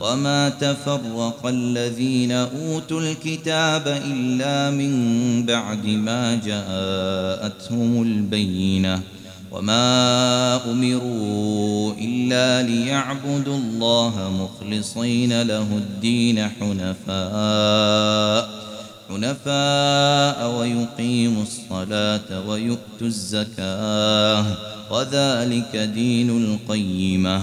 وما تفرق الذين أوتوا الكتاب إلا من بعد ما جاءتهم البينة وما أمروا إلا ليعبدوا الله مخلصين له الدين حنفاء حنفاء ويقيموا الصلاة ويؤتوا الزكاة وذلك دين القيمه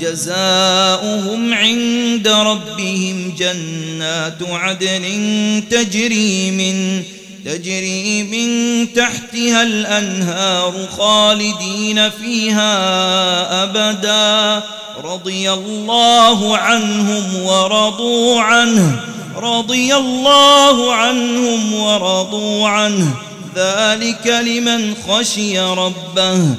جزاؤهم عند ربهم جنات عدن تجري من تجري من تحتها الأنهار خالدين فيها أبدا. رضي الله عنهم ورضوا عنه. رضي الله عنهم ورضوا عنه. ذلك لمن خشي ربه.